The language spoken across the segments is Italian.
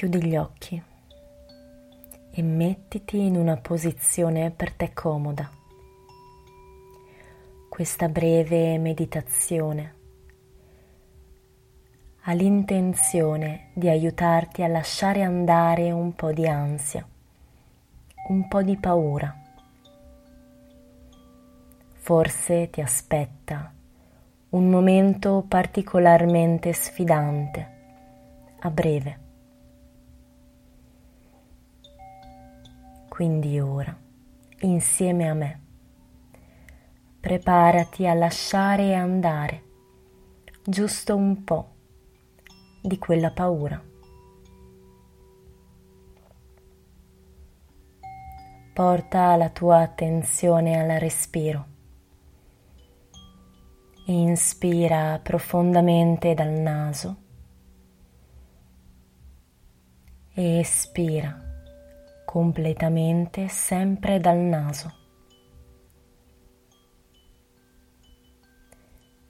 Chiudi gli occhi e mettiti in una posizione per te comoda. Questa breve meditazione ha l'intenzione di aiutarti a lasciare andare un po' di ansia, un po' di paura. Forse ti aspetta un momento particolarmente sfidante, a breve. Quindi ora, insieme a me, preparati a lasciare andare giusto un po' di quella paura. Porta la tua attenzione al respiro. Inspira profondamente dal naso espira completamente sempre dal naso.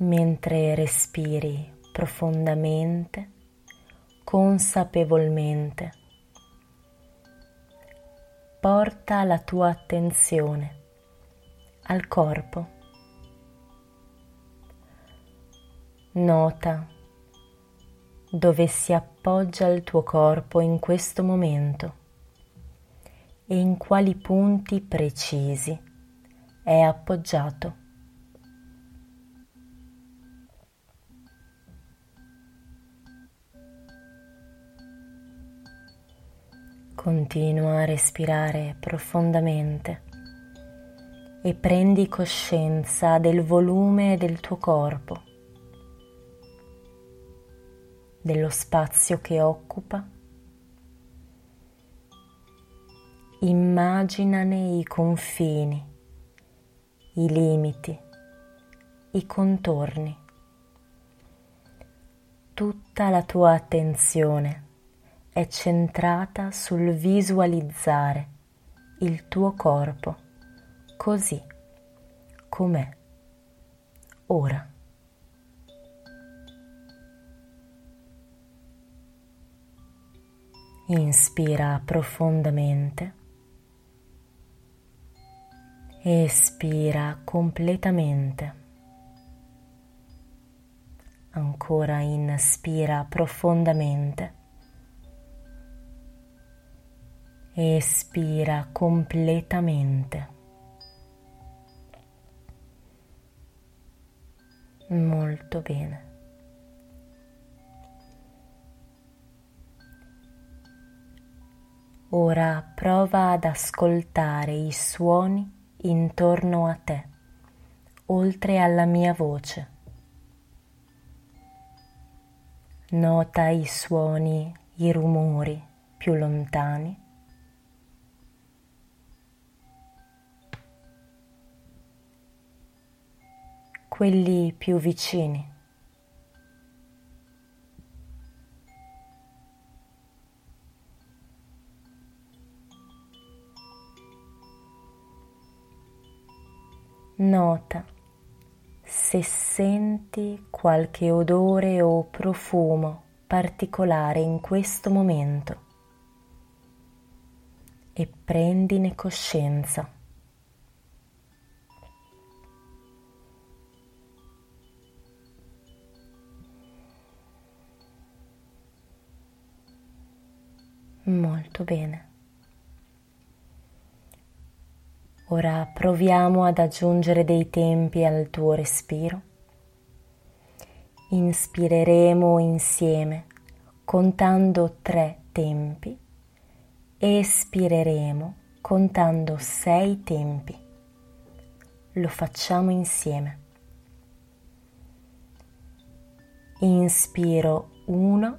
Mentre respiri profondamente, consapevolmente, porta la tua attenzione al corpo. Nota dove si appoggia il tuo corpo in questo momento e in quali punti precisi è appoggiato. Continua a respirare profondamente e prendi coscienza del volume del tuo corpo, dello spazio che occupa immaginane i confini, i limiti, i contorni. Tutta la tua attenzione è centrata sul visualizzare il tuo corpo così com'è ora. Inspira profondamente Espira completamente. Ancora inspira profondamente. Espira completamente. Molto bene. Ora prova ad ascoltare i suoni intorno a te, oltre alla mia voce. Nota i suoni, i rumori più lontani. quelli più vicini. Nota se senti qualche odore o profumo particolare in questo momento e prendine coscienza. Molto bene. Ora proviamo ad aggiungere dei tempi al tuo respiro. Inspireremo insieme contando tre tempi espireremo contando sei tempi. Lo facciamo insieme. Inspiro 1,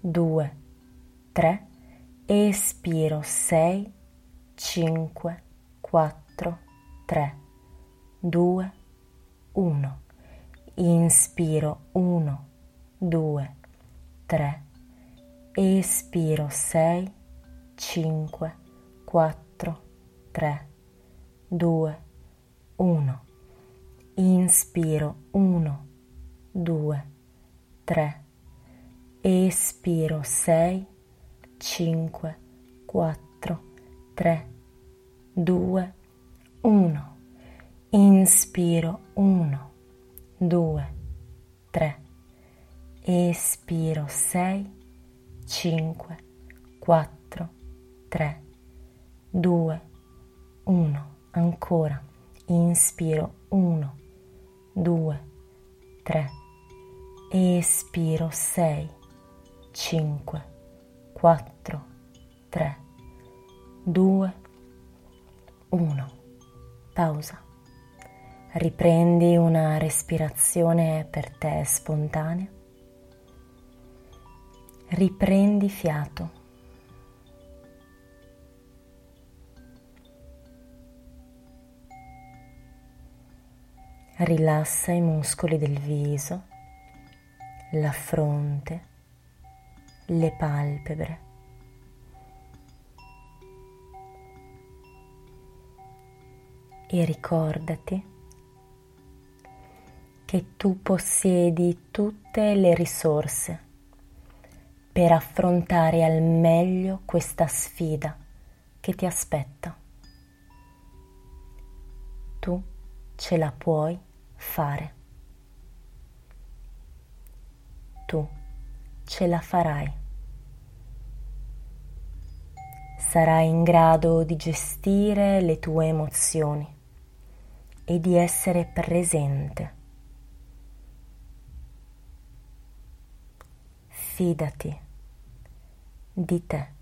2, 3, espiro 6, 5, 4, 3, 2, 1. Inspiro 1, 2, 3, espiro 6, 5, 4, 3, 2, 1. Inspiro 1, 2, 3, espiro 6, 5, 4, 3, 2, 1. Inspiro. 1, 2, 3, espiro. 6, 5, 4, 3, 2, 1. Ancora. Inspiro. 1, 2, 3, espiro. 6, 5, 4, 3, 2, 1. Pausa. Riprendi una respirazione per te spontanea. Riprendi fiato. Rilassa i muscoli del viso, la fronte, le palpebre. E ricordati che tu possiedi tutte le risorse per affrontare al meglio questa sfida che ti aspetta. Tu ce la puoi fare. Tu ce la farai. Sarai in grado di gestire le tue emozioni e di essere presente. Fidati di te.